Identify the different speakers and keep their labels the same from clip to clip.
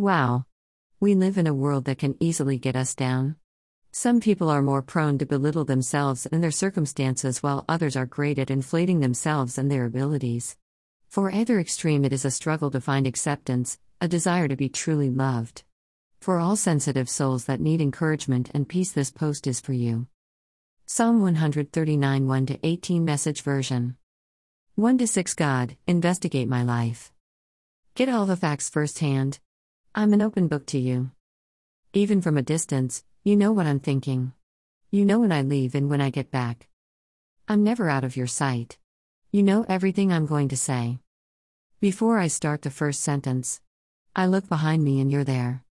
Speaker 1: Wow. We live in a world that can easily get us down. Some people are more prone to belittle themselves and their circumstances, while others are great at inflating themselves and their abilities. For either extreme, it is a struggle to find acceptance, a desire to be truly loved. For all sensitive souls that need encouragement and peace, this post is for you. Psalm 139 1 18 Message Version 1 6 God, investigate my life. Get all the facts firsthand. I'm an open book to you. Even from a distance, you know what I'm thinking. You know when I leave and when I get back. I'm never out of your sight. You know everything I'm going to say. Before I start the first sentence, I look behind me and you're there.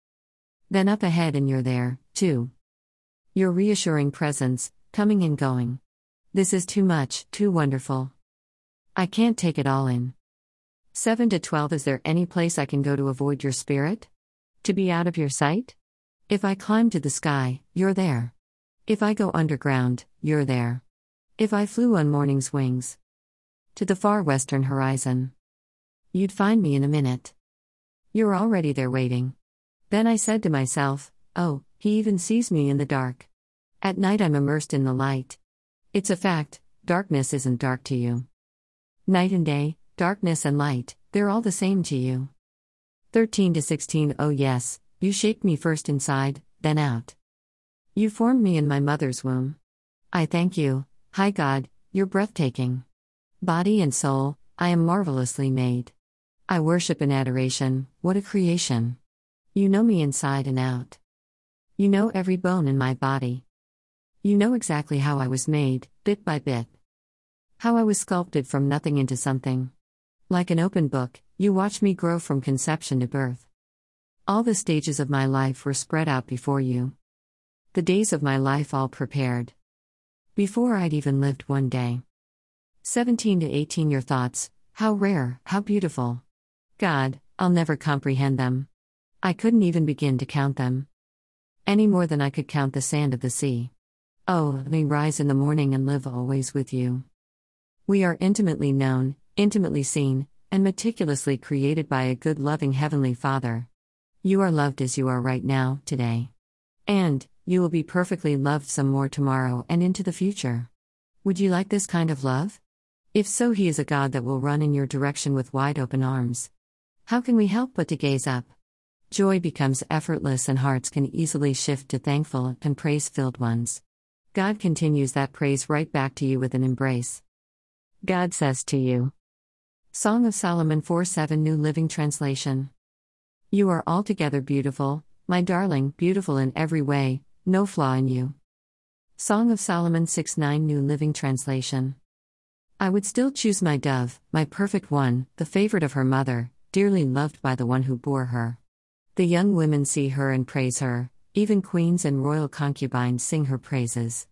Speaker 1: Then up ahead and you're there, too. Your reassuring presence, coming and going. This is too much, too wonderful. I can't take it all in. 7 to 12 Is there any place I can go to avoid your spirit? To be out of your sight? If I climb to the sky, you're there. If I go underground, you're there. If I flew on morning's wings to the far western horizon, you'd find me in a minute. You're already there waiting. Then I said to myself, Oh, he even sees me in the dark. At night I'm immersed in the light. It's a fact, darkness isn't dark to you. Night and day, darkness and light, they're all the same to you. 13 to 16 Oh, yes, you shaped me first inside, then out. You formed me in my mother's womb. I thank you, High God, you're breathtaking. Body and soul, I am marvelously made. I worship in adoration, what a creation. You know me inside and out. You know every bone in my body. You know exactly how I was made, bit by bit. How I was sculpted from nothing into something. Like an open book, you watch me grow from conception to birth. All the stages of my life were spread out before you. The days of my life all prepared. Before I'd even lived one day. 17 to 18 Your thoughts, how rare, how beautiful. God, I'll never comprehend them. I couldn't even begin to count them. Any more than I could count the sand of the sea. Oh, let me rise in the morning and live always with you. We are intimately known, intimately seen, and meticulously created by a good, loving Heavenly Father. You are loved as you are right now, today. And, you will be perfectly loved some more tomorrow and into the future. Would you like this kind of love? If so, He is a God that will run in your direction with wide open arms. How can we help but to gaze up? Joy becomes effortless and hearts can easily shift to thankful and praise filled ones. God continues that praise right back to you with an embrace. God says to you Song of Solomon 4 7 New Living Translation. You are altogether beautiful, my darling, beautiful in every way, no flaw in you. Song of Solomon 6 9 New Living Translation. I would still choose my dove, my perfect one, the favorite of her mother, dearly loved by the one who bore her. The young women see her and praise her, even queens and royal concubines sing her praises.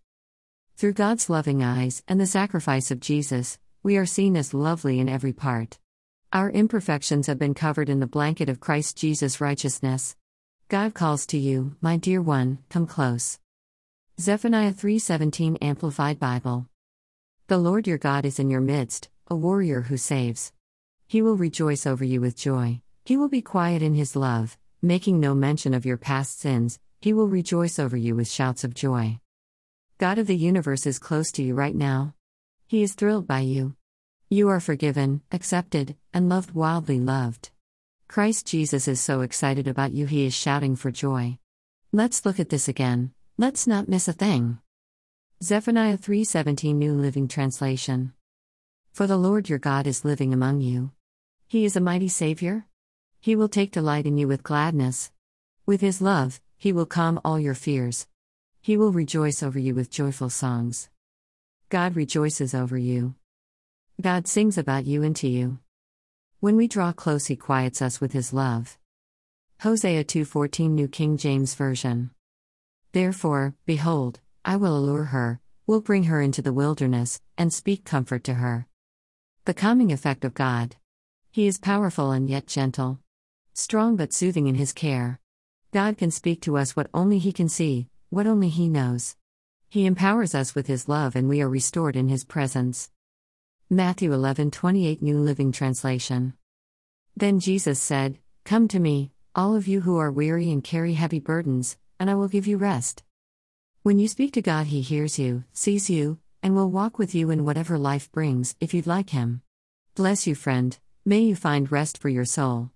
Speaker 1: Through God's loving eyes and the sacrifice of Jesus, we are seen as lovely in every part. Our imperfections have been covered in the blanket of Christ Jesus' righteousness. God calls to you, my dear one, come close. Zephaniah 3:17 Amplified Bible. The Lord your God is in your midst, a warrior who saves. He will rejoice over you with joy. He will be quiet in his love, making no mention of your past sins. He will rejoice over you with shouts of joy. God of the universe is close to you right now. He is thrilled by you. You are forgiven, accepted, and loved wildly loved. Christ Jesus is so excited about you, he is shouting for joy. Let's look at this again. Let's not miss a thing. Zephaniah 3:17 New Living Translation. For the Lord your God is living among you. He is a mighty savior. He will take delight in you with gladness. With his love, he will calm all your fears. He will rejoice over you with joyful songs. God rejoices over you. God sings about you and to you. When we draw close he quiets us with his love. Hosea 2:14 New King James Version. Therefore, behold, I will allure her, will bring her into the wilderness, and speak comfort to her. The calming effect of God. He is powerful and yet gentle. Strong but soothing in his care. God can speak to us what only he can see, what only he knows. He empowers us with his love and we are restored in his presence. Matthew 11:28 New Living Translation. Then Jesus said, "Come to me, all of you who are weary and carry heavy burdens, and I will give you rest. When you speak to God, He hears you, sees you, and will walk with you in whatever life brings if you'd like Him. Bless you, friend. May you find rest for your soul.